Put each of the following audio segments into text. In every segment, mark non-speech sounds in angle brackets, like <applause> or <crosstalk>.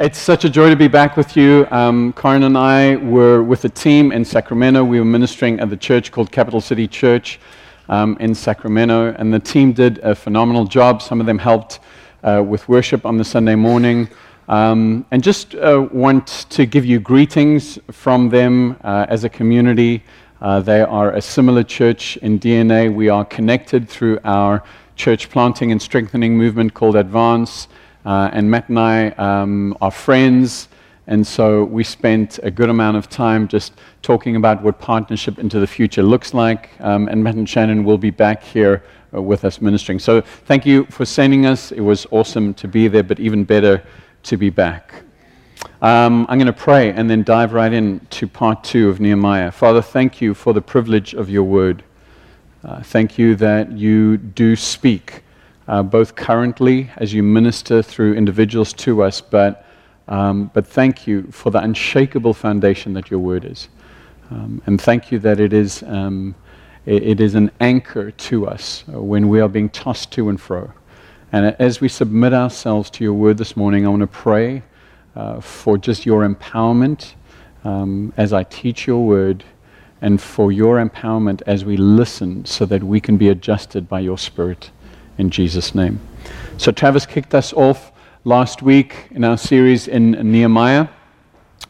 It's such a joy to be back with you. Um, Karen and I were with a team in Sacramento. We were ministering at the church called Capital City Church um, in Sacramento, and the team did a phenomenal job. Some of them helped uh, with worship on the Sunday morning. Um, and just uh, want to give you greetings from them uh, as a community. Uh, they are a similar church in DNA. We are connected through our church planting and strengthening movement called Advance. Uh, and Matt and I um, are friends. And so we spent a good amount of time just talking about what partnership into the future looks like. Um, and Matt and Shannon will be back here uh, with us ministering. So thank you for sending us. It was awesome to be there, but even better to be back. Um, I'm going to pray and then dive right in to part two of Nehemiah. Father, thank you for the privilege of your word. Uh, thank you that you do speak, uh, both currently as you minister through individuals to us, but, um, but thank you for the unshakable foundation that your word is. Um, and thank you that it is, um, it, it is an anchor to us uh, when we are being tossed to and fro. And as we submit ourselves to your word this morning, I want to pray uh, for just your empowerment um, as I teach your word and for your empowerment as we listen so that we can be adjusted by your spirit in Jesus' name. So, Travis kicked us off last week in our series in Nehemiah.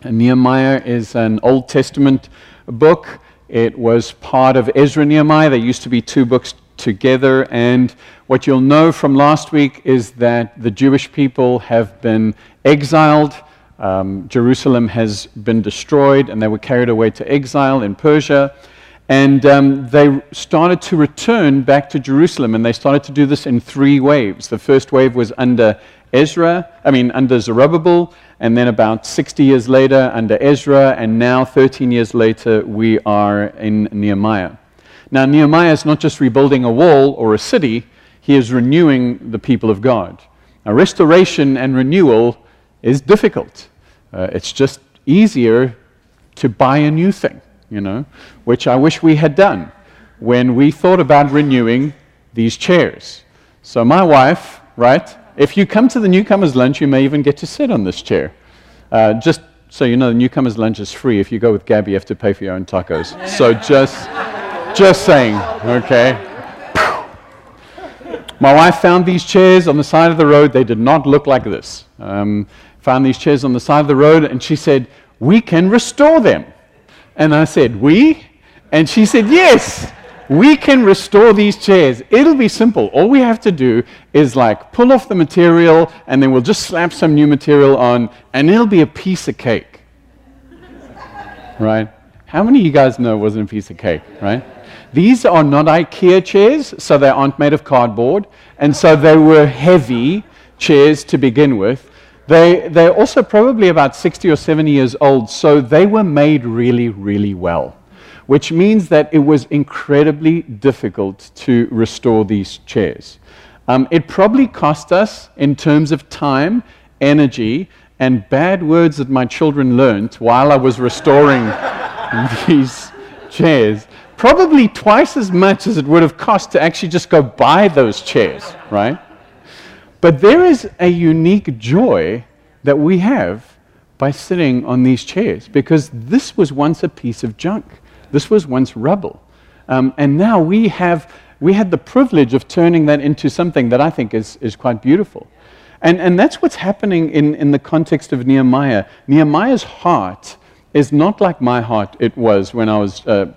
And Nehemiah is an Old Testament book. It was part of Ezra Nehemiah. There used to be two books together. And what you'll know from last week is that the Jewish people have been exiled. Um, Jerusalem has been destroyed, and they were carried away to exile in Persia. And um, they started to return back to Jerusalem, and they started to do this in three waves. The first wave was under Ezra, I mean, under Zerubbabel, and then about 60 years later under Ezra, and now 13 years later we are in Nehemiah. Now, Nehemiah is not just rebuilding a wall or a city, he is renewing the people of God. Now, restoration and renewal is difficult. Uh, it's just easier to buy a new thing, you know, which I wish we had done when we thought about renewing these chairs. So, my wife, right, if you come to the newcomers' lunch, you may even get to sit on this chair. Uh, just so you know, the newcomers' lunch is free. If you go with Gabby, you have to pay for your own tacos. So, just. Just saying, okay? My wife found these chairs on the side of the road. They did not look like this. Um, found these chairs on the side of the road, and she said, We can restore them. And I said, We? And she said, Yes, we can restore these chairs. It'll be simple. All we have to do is like pull off the material, and then we'll just slap some new material on, and it'll be a piece of cake. right? How many of you guys know it wasn't a piece of cake, right? These are not IKEA chairs, so they aren't made of cardboard, and so they were heavy chairs to begin with. They, they're also probably about 60 or 70 years old, so they were made really, really well, which means that it was incredibly difficult to restore these chairs. Um, it probably cost us, in terms of time, energy, and bad words that my children learned while I was restoring <laughs> these chairs probably twice as much as it would have cost to actually just go buy those chairs, right? But there is a unique joy that we have by sitting on these chairs because this was once a piece of junk. This was once rubble. Um, and now we have we had the privilege of turning that into something that I think is, is quite beautiful. And, and that's what's happening in, in the context of Nehemiah. Nehemiah's heart is not like my heart it was when I was uh,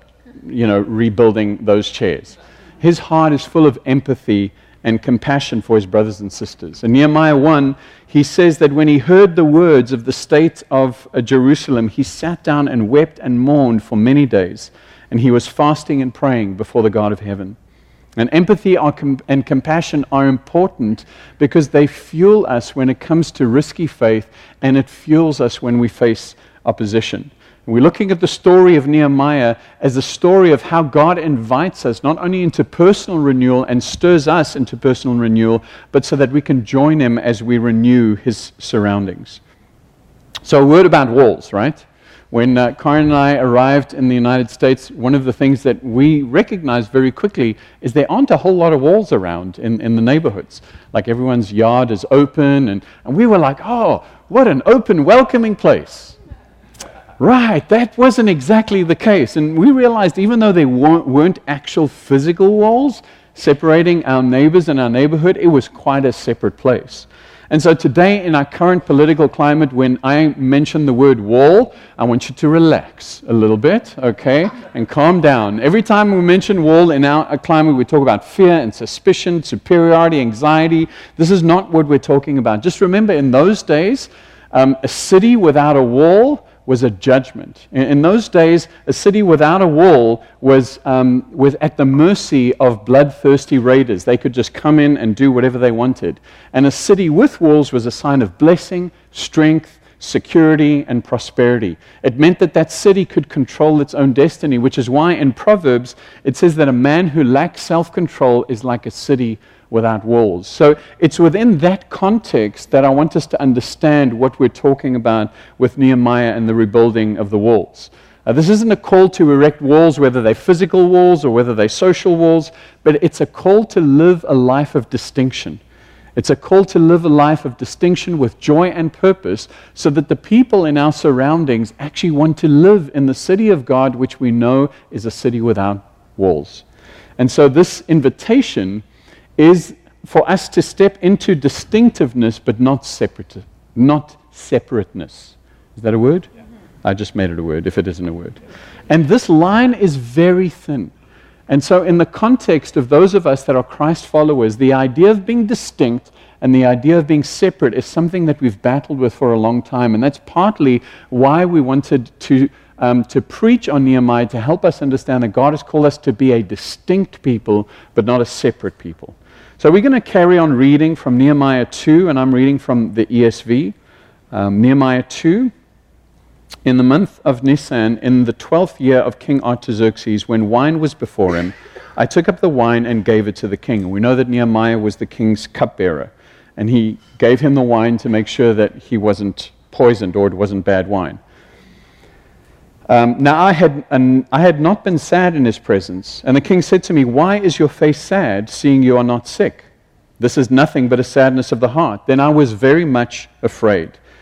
you know, rebuilding those chairs. His heart is full of empathy and compassion for his brothers and sisters. In Nehemiah 1, he says that when he heard the words of the state of uh, Jerusalem, he sat down and wept and mourned for many days, and he was fasting and praying before the God of heaven. And empathy and compassion are important because they fuel us when it comes to risky faith, and it fuels us when we face opposition. We're looking at the story of Nehemiah as a story of how God invites us not only into personal renewal and stirs us into personal renewal, but so that we can join Him as we renew His surroundings. So, a word about walls, right? When uh, Karen and I arrived in the United States, one of the things that we recognized very quickly is there aren't a whole lot of walls around in, in the neighborhoods. Like everyone's yard is open, and, and we were like, oh, what an open, welcoming place. Right, that wasn't exactly the case. And we realized even though there weren't actual physical walls separating our neighbors and our neighborhood, it was quite a separate place. And so today, in our current political climate, when I mention the word wall, I want you to relax a little bit, okay, and calm down. Every time we mention wall in our climate, we talk about fear and suspicion, superiority, anxiety. This is not what we're talking about. Just remember, in those days, um, a city without a wall was a judgment. In, in, those days, a city without a wall was, um, was at the mercy of bloodthirsty raiders. They could just come in and do whatever they wanted. And a city with walls was a sign of blessing, strength, security, and prosperity. It meant that that city could control its own destiny, which is why in Proverbs it says that a man who lacks self control is like a city without walls. So it's within that context that I want us to understand what we're talking about with Nehemiah and the rebuilding of the walls. Uh, this isn't a call to erect walls, whether they're physical walls or whether they're social walls, but it's a call to live a life of distinction. It's a call to live a life of distinction with joy and purpose so that the people in our surroundings actually want to live in the city of God, which we know is a city without walls. And so, this invitation is for us to step into distinctiveness but not separate, not separateness. Is that a word? Yeah. I just made it a word if it isn't a word. And this line is very thin. And so, in the context of those of us that are Christ followers, the idea of being distinct and the idea of being separate is something that we've battled with for a long time. And that's partly why we wanted to, um, to preach on Nehemiah to help us understand that God has called us to be a distinct people, but not a separate people. So we're going to carry on reading from Nehemiah 2, and I'm reading from the ESV. Um, Nehemiah 2. In the month of Nisan, in the twelfth year of King Artaxerxes, when wine was before him, I took up the wine and gave it to the king. We know that Nehemiah was the king's cupbearer, and he gave him the wine to make sure that he wasn't poisoned or it wasn't bad wine. Um, now I had, an, I had not been sad in his presence, and the king said to me, Why is your face sad, seeing you are not sick? This is nothing but a sadness of the heart. Then I was very much afraid.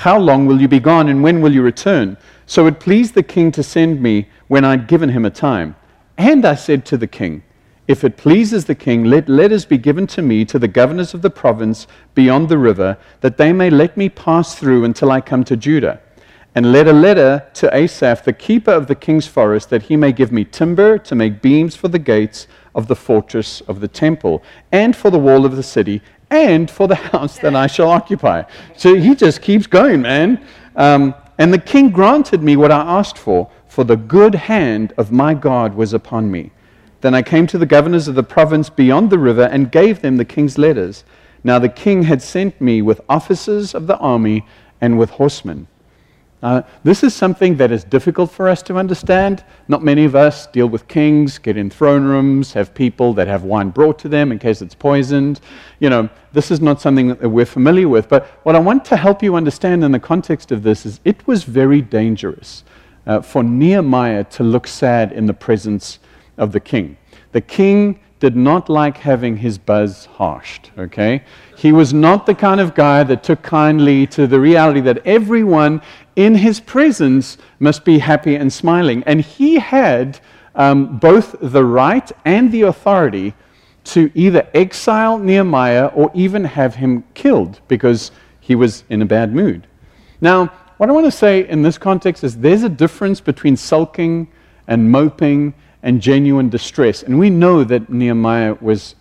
How long will you be gone, and when will you return? So it pleased the king to send me when I'd given him a time. And I said to the king, If it pleases the king, let letters be given to me to the governors of the province beyond the river, that they may let me pass through until I come to Judah and let a letter to Asaph, the keeper of the king's forest, that he may give me timber to make beams for the gates of the fortress of the temple, and for the wall of the city, and for the house that I shall occupy. So he just keeps going, man. Um, and the king granted me what I asked for, for the good hand of my God was upon me. Then I came to the governors of the province beyond the river and gave them the king's letters. Now the king had sent me with officers of the army and with horsemen. Uh, this is something that is difficult for us to understand. Not many of us deal with kings, get in throne rooms, have people that have wine brought to them in case it's poisoned. You know, this is not something that we're familiar with. But what I want to help you understand in the context of this is it was very dangerous uh, for Nehemiah to look sad in the presence of the king. The king did not like having his buzz harshed, okay? He was not the kind of guy that took kindly to the reality that everyone in his presence must be happy and smiling. And he had um, both the right and the authority to either exile Nehemiah or even have him killed because he was in a bad mood. Now, what I want to say in this context is there's a difference between sulking and moping and genuine distress. And we know that Nehemiah was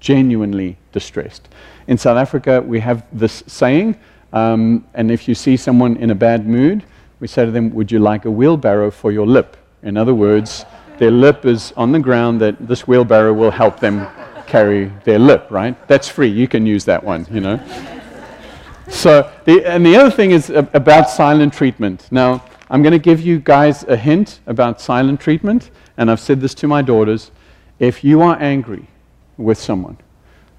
genuinely distressed. In South Africa, we have this saying, um, and if you see someone in a bad mood, we say to them, Would you like a wheelbarrow for your lip? In other words, their lip is on the ground, that this wheelbarrow will help them carry their lip, right? That's free. You can use that one, you know. so, the, and the other thing is about silent treatment. Now, I'm going to give you guys a hint about silent treatment, and I've said this to my daughters. If you are angry with someone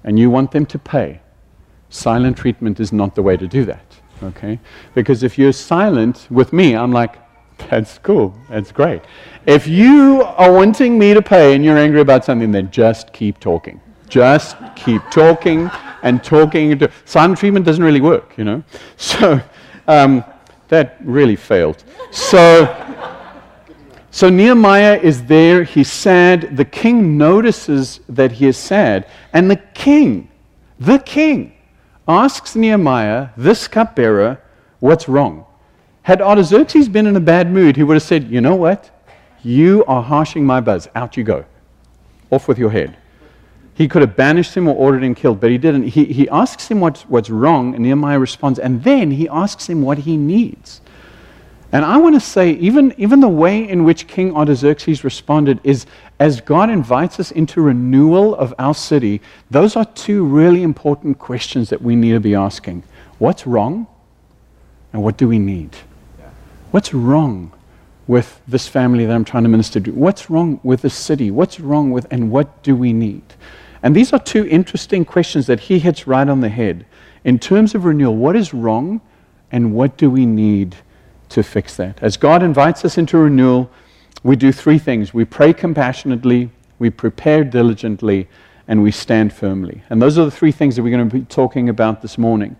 and you want them to pay, silent treatment is not the way to do that. Okay? Because if you're silent with me, I'm like, that's cool. That's great. If you are wanting me to pay and you're angry about something, then just keep talking. Just keep talking and talking. Silent treatment doesn't really work, you know. So um, that really failed. So, so Nehemiah is there. He's sad. The king notices that he is sad, and the king, the king, asks Nehemiah, this cupbearer, what's wrong. Had Artaxerxes been in a bad mood, he would have said, You know what? You are harshing my buzz. Out you go. Off with your head. He could have banished him or ordered him killed, but he didn't. He, he asks him what's, what's wrong, and Nehemiah responds, and then he asks him what he needs. And I want to say, even, even the way in which King Artaxerxes responded is as God invites us into renewal of our city, those are two really important questions that we need to be asking. What's wrong? And what do we need? What's wrong with this family that I'm trying to minister to? What's wrong with this city? What's wrong with, and what do we need? And these are two interesting questions that he hits right on the head. In terms of renewal, what is wrong and what do we need to fix that? As God invites us into renewal, we do three things we pray compassionately, we prepare diligently, and we stand firmly. And those are the three things that we're going to be talking about this morning.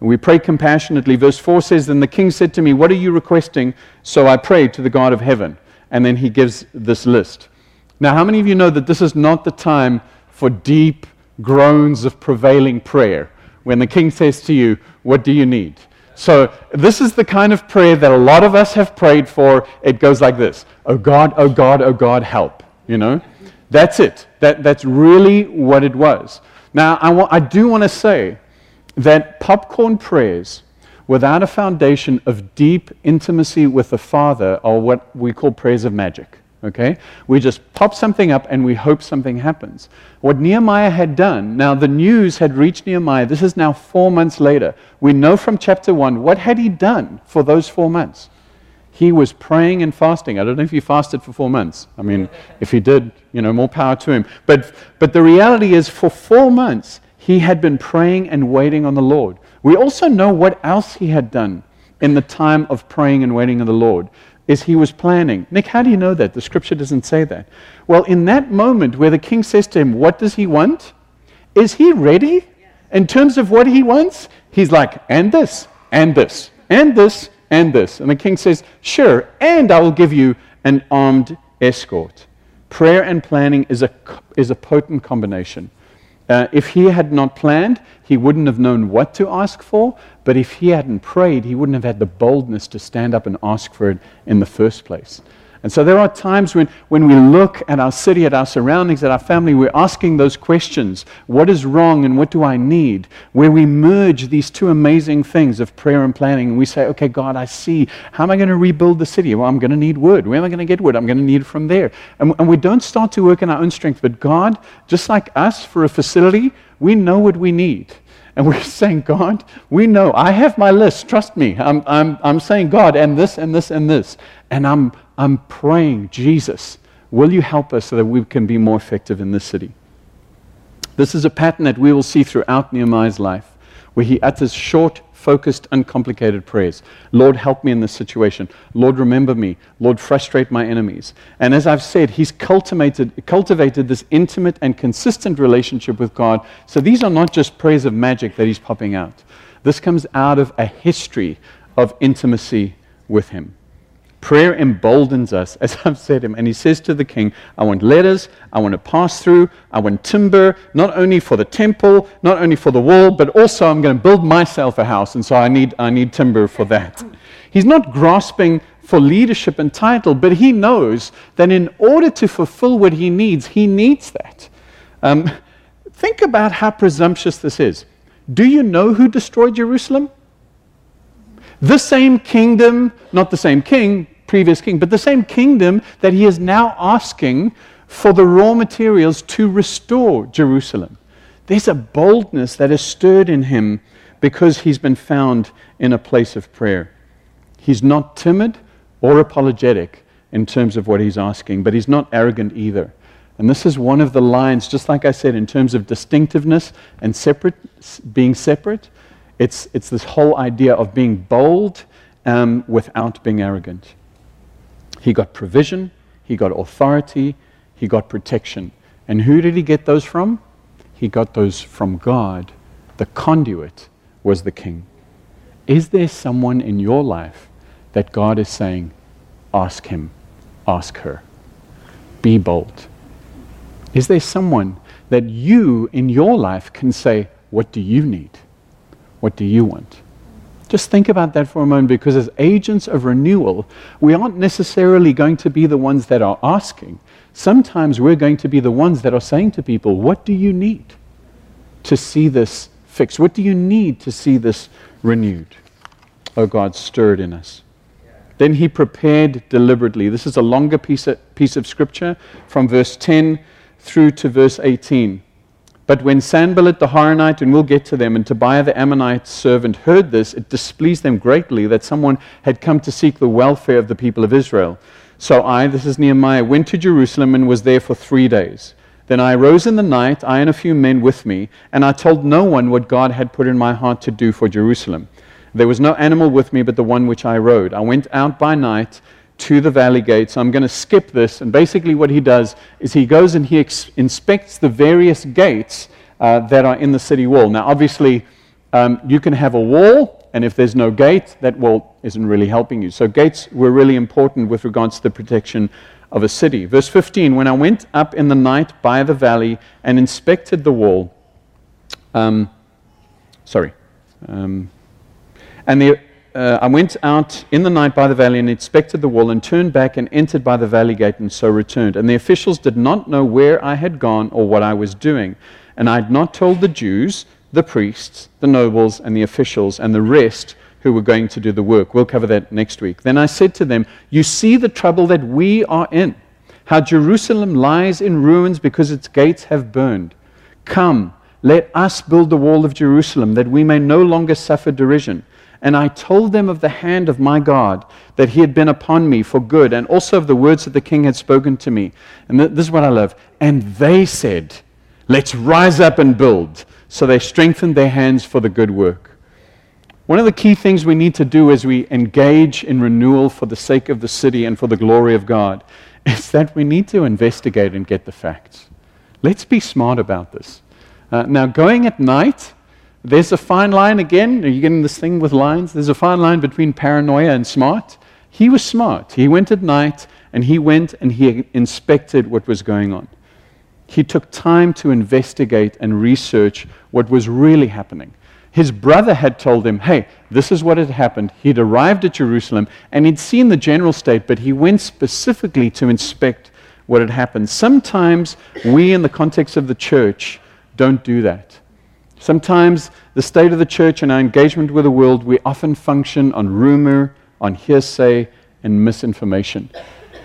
We pray compassionately. Verse 4 says, Then the king said to me, What are you requesting? So I prayed to the God of heaven. And then he gives this list. Now, how many of you know that this is not the time for deep groans of prevailing prayer? When the king says to you, What do you need? So, this is the kind of prayer that a lot of us have prayed for. It goes like this Oh God, oh God, oh God, help. You know? That's it. That, that's really what it was. Now, I, wa- I do want to say that popcorn prayers without a foundation of deep intimacy with the Father are what we call prayers of magic. Okay? We just pop something up and we hope something happens. What Nehemiah had done, now the news had reached Nehemiah. This is now four months later. We know from chapter one, what had he done for those four months? He was praying and fasting. I don't know if he fasted for four months. I mean, if he did, you know, more power to him. But, but the reality is, for four months, he had been praying and waiting on the Lord. We also know what else he had done in the time of praying and waiting on the Lord is he was planning. Nick, how do you know that? The scripture doesn't say that. Well, in that moment where the king says to him, What does he want? Is he ready in terms of what he wants? He's like, And this, and this, and this, and this. And the king says, Sure, and I will give you an armed escort. Prayer and planning is a, is a potent combination. Uh, if he had not planned, he wouldn't have known what to ask for. But if he hadn't prayed, he wouldn't have had the boldness to stand up and ask for it in the first place. And so there are times when, when we look at our city, at our surroundings, at our family, we're asking those questions what is wrong and what do I need? Where we merge these two amazing things of prayer and planning. And we say, okay, God, I see. How am I going to rebuild the city? Well, I'm going to need wood. Where am I going to get wood? I'm going to need it from there. And, and we don't start to work in our own strength. But God, just like us for a facility, we know what we need. And we're <laughs> saying, God, we know. I have my list. Trust me. I'm, I'm, I'm saying, God, and this, and this, and this. And I'm, I'm praying, Jesus, will you help us so that we can be more effective in this city? This is a pattern that we will see throughout Nehemiah's life, where he utters short, focused, uncomplicated prayers. Lord, help me in this situation. Lord, remember me. Lord, frustrate my enemies. And as I've said, he's cultivated, cultivated this intimate and consistent relationship with God. So these are not just prayers of magic that he's popping out. This comes out of a history of intimacy with him. Prayer emboldens us, as <laughs> I've said him. And he says to the king, I want letters, I want to pass through, I want timber, not only for the temple, not only for the wall, but also I'm going to build myself a house, and so I need, I need timber for that. <laughs> He's not grasping for leadership and title, but he knows that in order to fulfill what he needs, he needs that. Um, think about how presumptuous this is. Do you know who destroyed Jerusalem? The same kingdom, not the same king, previous king, but the same kingdom that he is now asking for the raw materials to restore Jerusalem. There's a boldness that is stirred in him because he's been found in a place of prayer. He's not timid or apologetic in terms of what he's asking, but he's not arrogant either. And this is one of the lines, just like I said, in terms of distinctiveness and separate, being separate. It's, it's this whole idea of being bold um, without being arrogant. He got provision, he got authority, he got protection. And who did he get those from? He got those from God. The conduit was the king. Is there someone in your life that God is saying, ask him, ask her, be bold? Is there someone that you in your life can say, What do you need? What do you want? Just think about that for a moment because, as agents of renewal, we aren't necessarily going to be the ones that are asking. Sometimes we're going to be the ones that are saying to people, What do you need to see this fixed? What do you need to see this renewed? Oh, God, stirred in us. Then he prepared deliberately. This is a longer piece of, piece of scripture from verse 10 through to verse 18. But when Sanballat the Horonite, and we'll get to them, and Tobiah the Ammonite servant heard this, it displeased them greatly that someone had come to seek the welfare of the people of Israel. So I, this is Nehemiah, went to Jerusalem and was there for three days. Then I arose in the night, I and a few men with me, and I told no one what God had put in my heart to do for Jerusalem. There was no animal with me but the one which I rode. I went out by night to the valley gates. I'm going to skip this. And basically, what he does is he goes and he ex- inspects the various gates uh, that are in the city wall. Now, obviously, um, you can have a wall, and if there's no gate, that wall isn't really helping you. So, gates were really important with regards to the protection of a city. Verse 15 When I went up in the night by the valley and inspected the wall, um, sorry, um, and the uh, I went out in the night by the valley and inspected the wall and turned back and entered by the valley gate and so returned. And the officials did not know where I had gone or what I was doing. And I had not told the Jews, the priests, the nobles, and the officials, and the rest who were going to do the work. We'll cover that next week. Then I said to them, You see the trouble that we are in, how Jerusalem lies in ruins because its gates have burned. Come, let us build the wall of Jerusalem, that we may no longer suffer derision. And I told them of the hand of my God, that he had been upon me for good, and also of the words that the king had spoken to me. And this is what I love. And they said, Let's rise up and build. So they strengthened their hands for the good work. One of the key things we need to do as we engage in renewal for the sake of the city and for the glory of God <laughs> is that we need to investigate and get the facts. Let's be smart about this. Uh, now, going at night, there's a fine line again. Are you getting this thing with lines? There's a fine line between paranoia and smart. He was smart. He went at night and he went and he inspected what was going on. He took time to investigate and research what was really happening. His brother had told him, hey, this is what had happened. He'd arrived at Jerusalem and he'd seen the general state, but he went specifically to inspect what had happened. Sometimes we, in the context of the church, don't do that. Sometimes the state of the church and our engagement with the world, we often function on rumor, on hearsay, and misinformation.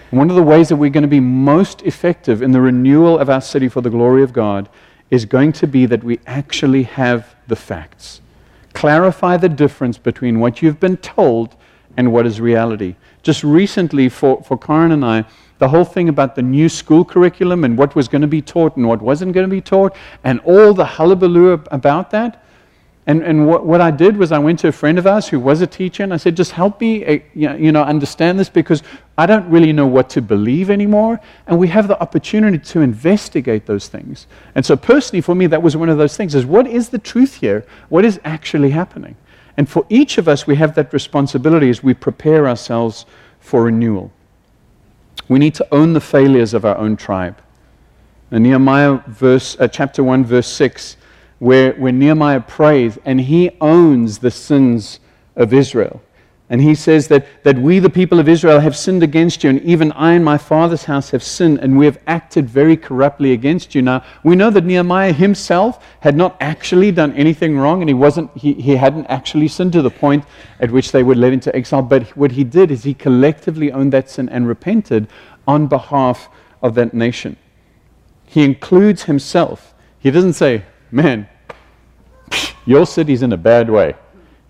And one of the ways that we're going to be most effective in the renewal of our city for the glory of God is going to be that we actually have the facts. Clarify the difference between what you've been told and what is reality. Just recently, for, for Karen and I, the whole thing about the new school curriculum and what was going to be taught and what wasn't going to be taught, and all the hullabaloo about that. And, and what, what I did was I went to a friend of ours who was a teacher, and I said, just help me uh, you know, understand this because I don't really know what to believe anymore. And we have the opportunity to investigate those things. And so personally, for me, that was one of those things is what is the truth here? What is actually happening? And for each of us, we have that responsibility as we prepare ourselves for renewal. We need to own the failures of our own tribe. In Nehemiah verse, uh, chapter 1, verse 6, where, where Nehemiah prays and he owns the sins of Israel. And he says that, that we, the people of Israel, have sinned against you, and even I and my father's house have sinned, and we have acted very corruptly against you. Now, we know that Nehemiah himself had not actually done anything wrong, and he, wasn't, he, he hadn't actually sinned to the point at which they were led into exile. But what he did is he collectively owned that sin and repented on behalf of that nation. He includes himself. He doesn't say, man, Your city's in a bad way.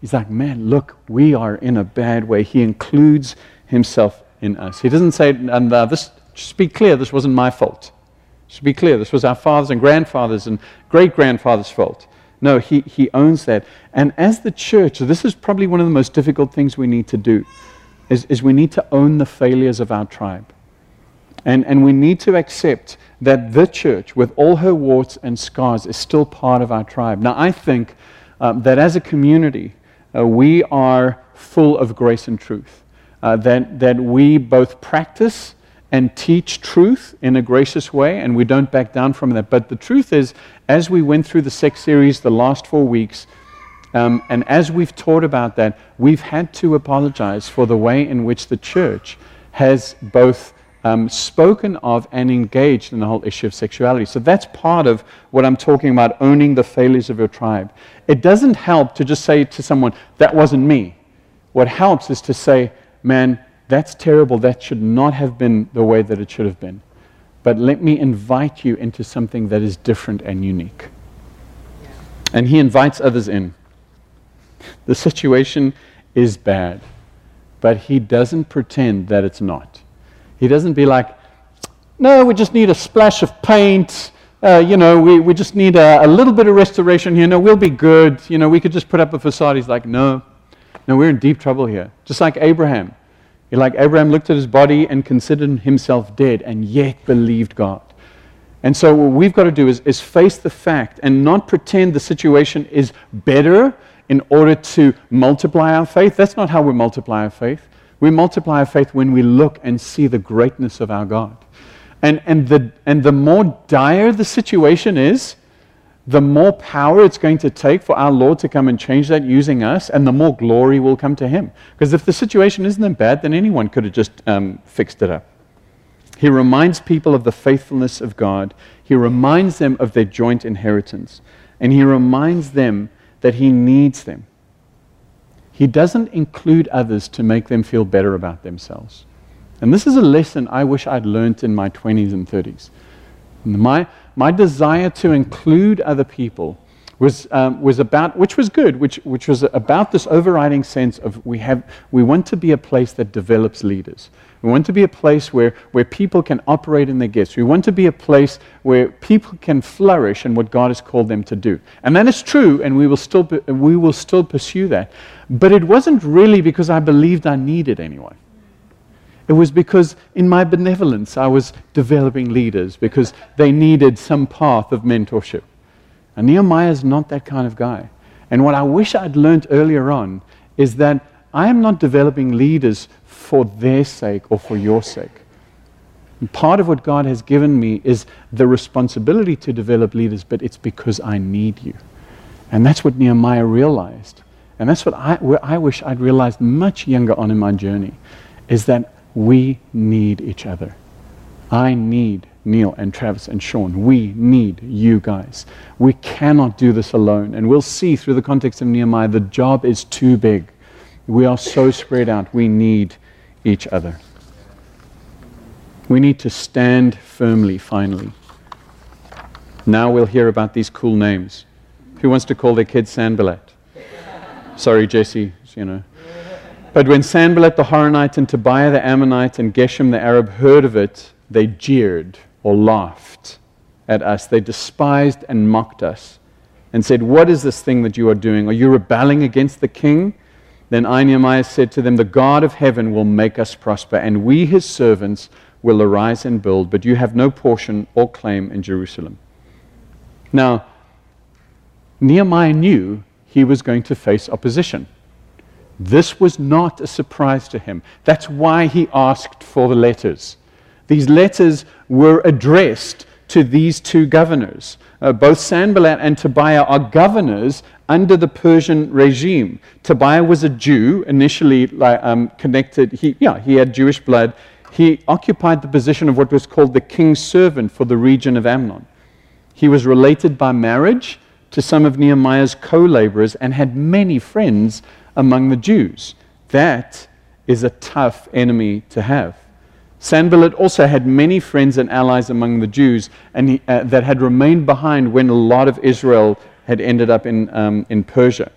He's like, Man, look, we are in a bad way. He includes himself in us. He doesn't say, and uh, this, just be clear, this wasn't my fault. Just be clear, this was our fathers and grandfathers and great grandfathers' fault. No, he, he owns that. And as the church, this is probably one of the most difficult things we need to do, is, is we need to own the failures of our tribe. And, and we need to accept that the church, with all her warts and scars, is still part of our tribe. Now, I think um, that as a community, uh, we are full of grace and truth. Uh, that, that we both practice and teach truth in a gracious way, and we don't back down from that. But the truth is, as we went through the sex series the last four weeks, um, and as we've taught about that, we've had to apologize for the way in which the church has both um, spoken of and engaged in the whole issue of sexuality. So that's part of what I'm talking about owning the failures of your tribe. It doesn't help to just say to someone, that wasn't me. What helps is to say, man, that's terrible. That should not have been the way that it should have been. But let me invite you into something that is different and unique. And he invites others in. The situation is bad, but he doesn't pretend that it's not. He doesn't be like, no, we just need a splash of paint. Uh, you know, we, we just need a, a little bit of restoration here. No, we'll be good. You know, we could just put up a facade. He's like, no, no, we're in deep trouble here. Just like Abraham. Like Abraham looked at his body and considered himself dead and yet believed God. And so, what we've got to do is, is face the fact and not pretend the situation is better in order to multiply our faith. That's not how we multiply our faith. We multiply our faith when we look and see the greatness of our God. And, and, the, and the more dire the situation is, the more power it's going to take for our Lord to come and change that using us, and the more glory will come to Him. Because if the situation isn't that bad, then anyone could have just um, fixed it up. He reminds people of the faithfulness of God, He reminds them of their joint inheritance, and He reminds them that He needs them. He doesn't include others to make them feel better about themselves. And this is a lesson I wish I'd learned in my 20s and 30s. My, my desire to include other people was, um, was about, which was good, which, which was about this overriding sense of we, have, we want to be a place that develops leaders. We want to be a place where, where people can operate in their gifts. We want to be a place where people can flourish in what God has called them to do. And that is true, and we will still, we will still pursue that. But it wasn't really because I believed I needed anyone. It was because in my benevolence I was developing leaders because they needed some path of mentorship. And Nehemiah is not that kind of guy. And what I wish I'd learned earlier on is that I am not developing leaders for their sake or for your sake. And part of what God has given me is the responsibility to develop leaders, but it's because I need you. And that's what Nehemiah realized. And that's what I, I wish I'd realized much younger on in my journey, is that we need each other. I need Neil and Travis and Sean. We need you guys. We cannot do this alone. And we'll see through the context of Nehemiah, the job is too big. We are so spread out. We need each other. We need to stand firmly, finally. Now we'll hear about these cool names. Who wants to call their kid Sanballat? Sorry, Jesse, you know. But when Sanballat the Horonite and Tobiah the Ammonite and Geshem the Arab heard of it, they jeered or laughed at us. They despised and mocked us and said, What is this thing that you are doing? Are you rebelling against the king? Then I, Nehemiah, said to them, The God of heaven will make us prosper, and we, his servants, will arise and build, but you have no portion or claim in Jerusalem. Now, Nehemiah knew he was going to face opposition. This was not a surprise to him. That's why he asked for the letters. These letters were addressed to these two governors. Uh, both Sanballat and Tobiah are governors under the Persian regime. Tobiah was a Jew, initially like, um, connected, he, yeah, he had Jewish blood. He occupied the position of what was called the king's servant for the region of Ammon. He was related by marriage to some of Nehemiah's co laborers and had many friends among the Jews. That is a tough enemy to have. Sanballat also had many friends and allies among the Jews and he, uh, that had remained behind when a lot of Israel had ended up in, um, in Persia.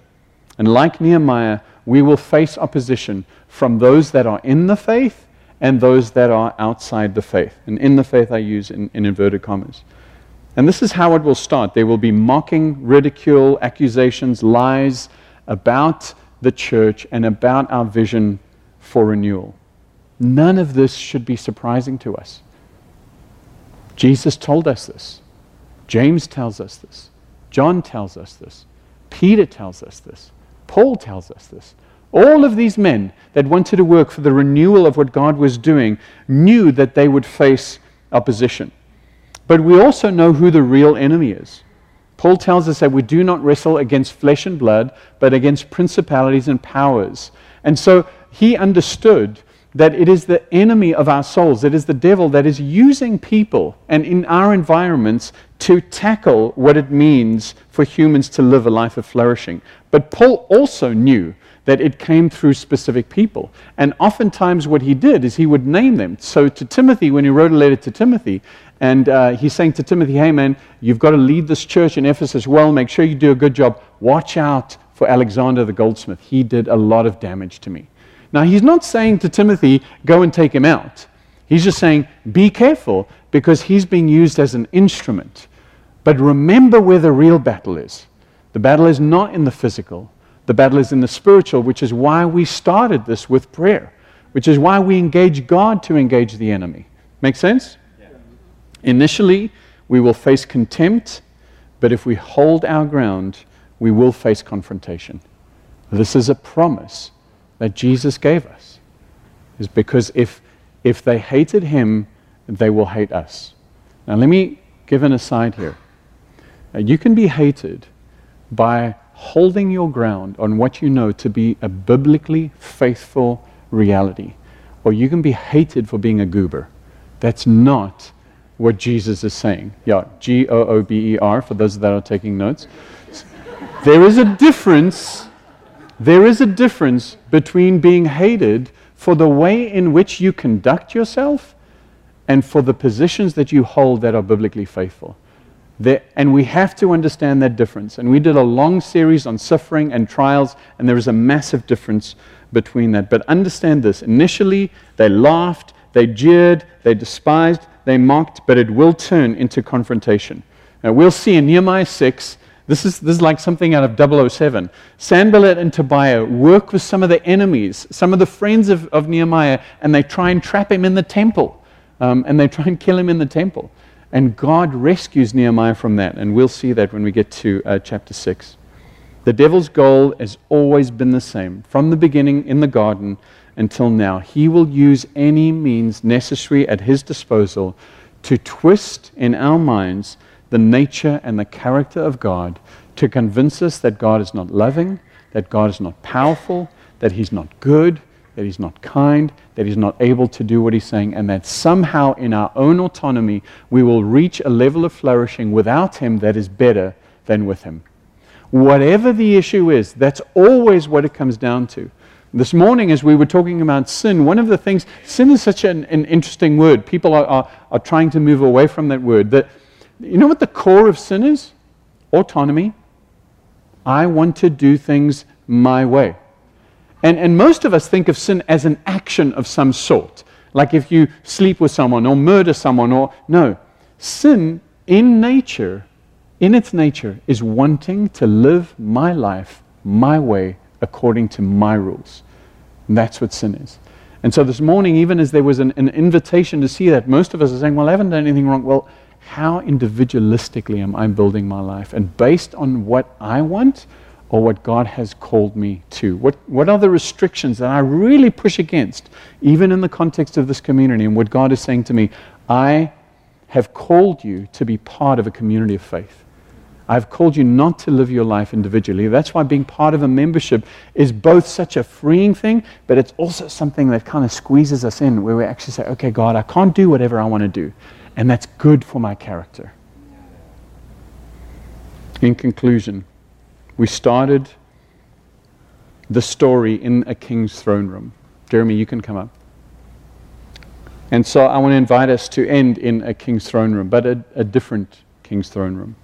And like Nehemiah, we will face opposition from those that are in the faith and those that are outside the faith. And in the faith, I use in, in inverted commas. And this is how it will start. There will be mocking, ridicule, accusations, lies about the church and about our vision for renewal. None of this should be surprising to us. Jesus told us this. James tells us this. John tells us this. Peter tells us this. Paul tells us this. All of these men that wanted to work for the renewal of what God was doing knew that they would face opposition. But we also know who the real enemy is. Paul tells us that we do not wrestle against flesh and blood, but against principalities and powers. And so he understood that it is the enemy of our souls, it is the devil that is using people and in our environments to tackle what it means for humans to live a life of flourishing. But Paul also knew that it came through specific people. And oftentimes, what he did is he would name them. So, to Timothy, when he wrote a letter to Timothy, and uh, he's saying to Timothy, hey man, you've got to lead this church in Ephesus well, make sure you do a good job. Watch out for Alexander the goldsmith. He did a lot of damage to me. Now, he's not saying to Timothy, go and take him out. He's just saying, be careful because he's being used as an instrument. But remember where the real battle is. The battle is not in the physical, the battle is in the spiritual, which is why we started this with prayer, which is why we engage God to engage the enemy. Make sense? Yeah. Initially, we will face contempt, but if we hold our ground, we will face confrontation. This is a promise that Jesus gave us. Is because if, if they hated him, they will hate us. Now, let me give an aside here. Now, you can be hated by holding your ground on what you know to be a biblically faithful reality, or you can be hated for being a goober. That's not what Jesus is saying. Yeah, G O O B E R, for those that are taking notes. There is a difference there is a difference between being hated for the way in which you conduct yourself and for the positions that you hold that are biblically faithful. There, and we have to understand that difference. And we did a long series on suffering and trials, and there is a massive difference between that. But understand this initially, they laughed, they jeered, they despised, they mocked, but it will turn into confrontation. Now, we'll see in Nehemiah 6 this is, this is like something out of 007. Sanballat and Tobiah work with some of the enemies, some of the friends of, of Nehemiah, and they try and trap him in the temple. Um, and they try and kill him in the temple. And God rescues Nehemiah from that. And we'll see that when we get to uh, chapter 6. The devil's goal has always been the same from the beginning in the garden until now. He will use any means necessary at his disposal to twist in our minds the nature and the character of God to convince us that God is not loving, that God is not powerful, that He's not good, that He's not kind, that He's not able to do what He's saying, and that somehow in our own autonomy we will reach a level of flourishing without Him that is better than with Him. Whatever the issue is, that's always what it comes down to. This morning, as we were talking about sin, one of the things, sin is such an, an interesting word. People are, are, are trying to move away from that word. That you know what the core of sin is? Autonomy. I want to do things my way. And, and most of us think of sin as an action of some sort. Like if you sleep with someone or murder someone or. No. Sin in nature, in its nature, is wanting to live my life my way according to my rules. And that's what sin is. And so this morning, even as there was an, an invitation to see that, most of us are saying, Well, I haven't done anything wrong. Well, how individualistically am I building my life? And based on what I want or what God has called me to? What, what are the restrictions that I really push against, even in the context of this community? And what God is saying to me, I have called you to be part of a community of faith. I've called you not to live your life individually. That's why being part of a membership is both such a freeing thing, but it's also something that kind of squeezes us in where we actually say, okay, God, I can't do whatever I want to do and that's good for my character. In conclusion, we started the story in a king's throne room. Jeremy, you can come up. And so I want to invite us to end in a king's throne room, but a, a different king's throne room.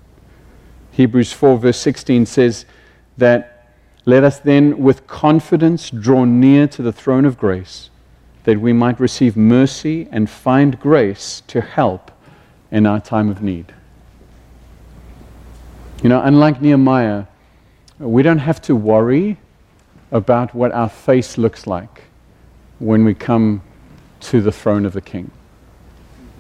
Hebrews 4, verse 16 says that let us then with confidence draw near to the throne of grace that we might receive mercy and find grace to help in our time of need. You know, unlike Nehemiah, we don't have to worry about what our face looks like when we come to the throne of the king.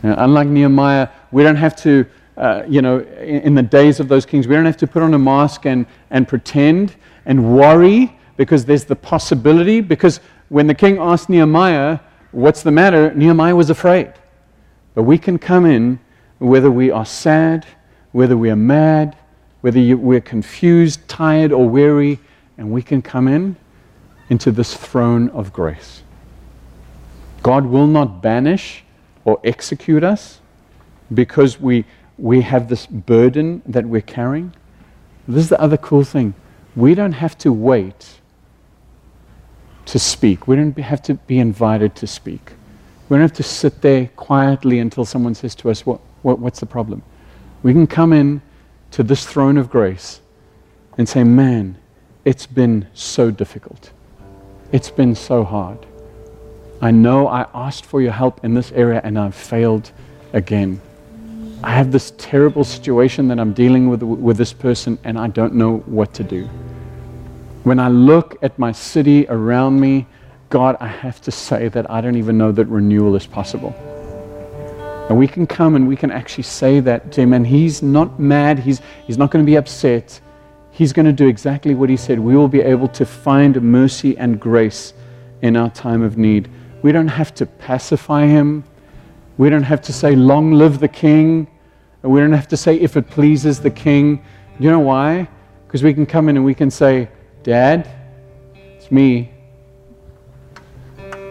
Unlike Nehemiah, we don't have to, uh, you know, in, in, the days of those kings, we don't have to put on a mask and, and pretend and worry because there's the possibility. Because when the king asked Nehemiah, What's the matter? Nehemiah was afraid. But we can come in whether we are sad, whether we are mad, whether we're confused, tired, or weary, and we can come in into this throne of grace. God will not banish or execute us because we, we have this burden that we're carrying. This is the other cool thing. We don't have to wait to speak. We don't have to be invited to speak. We don't have to sit there quietly until someone says to us, what, what, What's the problem? We can come in to this throne of grace and say, Man, it's been so difficult. It's been so hard. I know I asked for your help in this area and I've failed again. I have this terrible situation that I'm dealing with with this person and I don't know what to do. When I look at my city around me, God, I have to say that I don't even know that renewal is possible. And we can come and we can actually say that to him, and he's not mad, he's, he's not going to be upset. He's going to do exactly what he said. We will be able to find mercy and grace in our time of need. We don't have to pacify him. We don't have to say, Long live the king. We don't have to say, If it pleases the king. You know why? Because we can come in and we can say, Dad, it's me.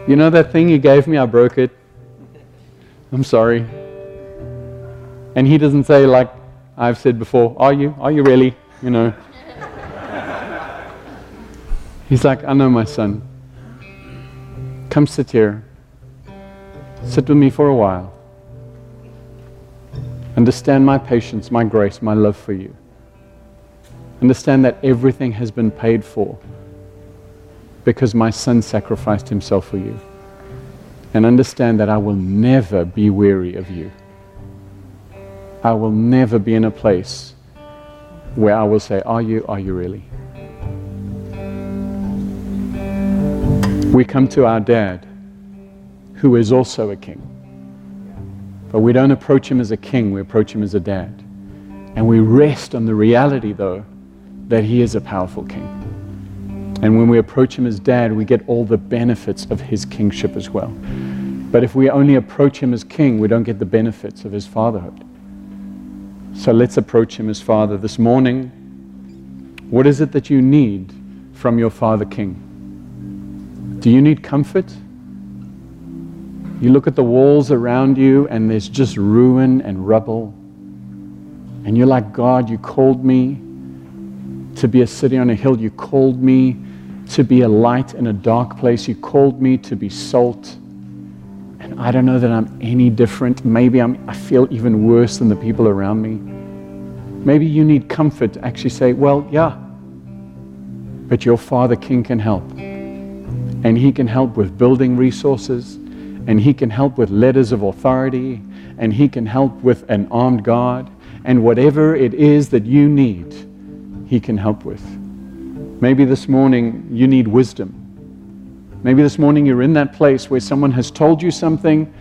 You know that thing you gave me? I broke it. I'm sorry. And he doesn't say, like I've said before, Are you? Are you really? You know. <laughs> He's like, I know my son. Come sit here. Sit with me for a while. Understand my patience, my grace, my love for you. Understand that everything has been paid for because my son sacrificed himself for you. And understand that I will never be weary of you. I will never be in a place where I will say, Are you? Are you really? we come to our dad, who is also a king. But we don't approach him as a king, we approach him as a dad. And we rest on the reality, though, that he is a powerful king. And when we approach him as dad, we get all the benefits of his kingship as well. But if we only approach him as king, we don't get the benefits of his fatherhood. So let's approach him as father this morning. What is it that you need from your father king? Do you need comfort? You look at the walls around you and there's just ruin and rubble. And you're like, God, you called me to be a city on a hill. You called me to be a light in a dark place. You called me to be salt. And I don't know that I'm any different. Maybe I'm, I feel even worse than the people around me. Maybe you need comfort to actually say, well, yeah, but your Father King can help and He can help with building resources, and He can help with letters of authority, and He can help with an armed guard, and whatever it is that you need, He can help with. Maybe this morning you need wisdom. Maybe this morning you're in that place where someone has told you something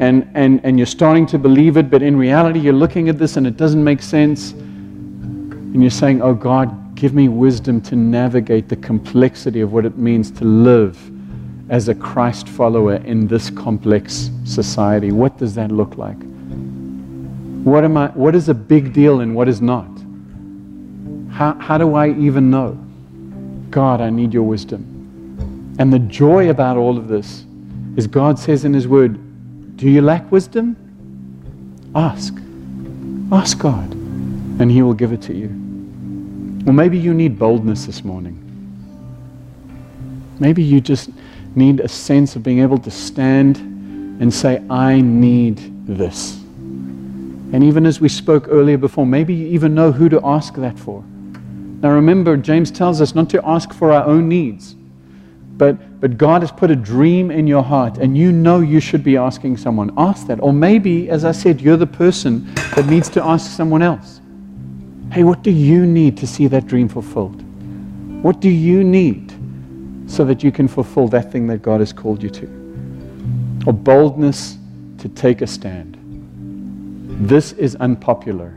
and, and, and you're starting to believe it, but in reality you're looking at this and it doesn't make sense. And you're saying, Oh God, Give me wisdom to navigate the complexity of what it means to live as a Christ follower in this complex society. What does that look like? What, am I, what is a big deal and what is not? How, how do I even know? God, I need your wisdom. And the joy about all of this is God says in His Word, Do you lack wisdom? Ask. Ask God, and He will give it to you. Or maybe you need boldness this morning. Maybe you just need a sense of being able to stand and say, I need this. And even as we spoke earlier before, maybe you even know who to ask that for. Now remember, James tells us not to ask for our own needs, but, but God has put a dream in your heart, and you know you should be asking someone. Ask that. Or maybe, as I said, you're the person that needs to ask someone else. Hey, what do you need to see that dream fulfilled? What do you need so that you can fulfill that thing that God has called you to? Or boldness to take a stand. This is unpopular,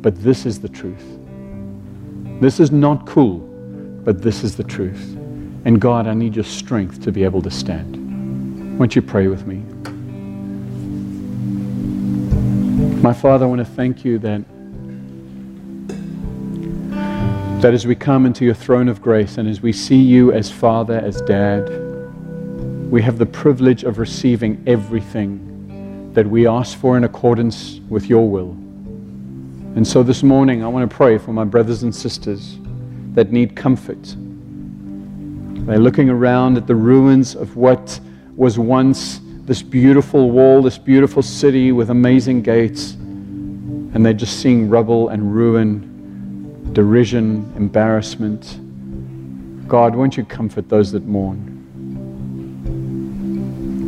but this is the truth. This is not cool, but this is the truth. And God, I need your strength to be able to stand. Won't you pray with me? My Father, I want to thank you that, that as we come into your throne of grace and as we see you as Father, as Dad, we have the privilege of receiving everything that we ask for in accordance with your will. And so this morning, I want to pray for my brothers and sisters that need comfort. They're looking around at the ruins of what was once this beautiful wall, this beautiful city with amazing gates, and they're just seeing rubble and ruin, derision, embarrassment. God, won't you comfort those that mourn?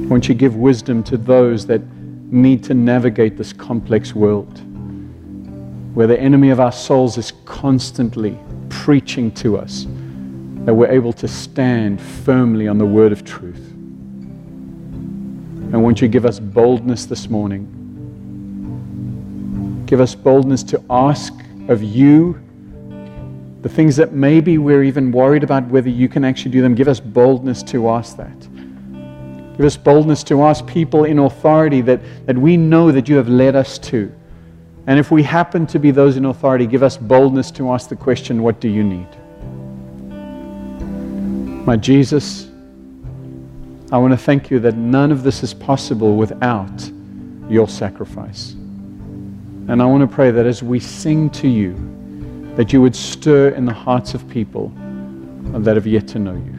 Won't you give wisdom to those that need to navigate this complex world where the enemy of our souls is constantly preaching to us that we're able to stand firmly on the word of truth. And won't you give us boldness this morning? Give us boldness to ask of you the things that maybe we're even worried about whether you can actually do them. Give us boldness to ask that. Give us boldness to ask people in authority that, that we know that you have led us to. And if we happen to be those in authority, give us boldness to ask the question, What do you need? My Jesus, I want to thank you that none of this is possible without your sacrifice. And I want to pray that as we sing to you, that you would stir in the hearts of people that have yet to know you.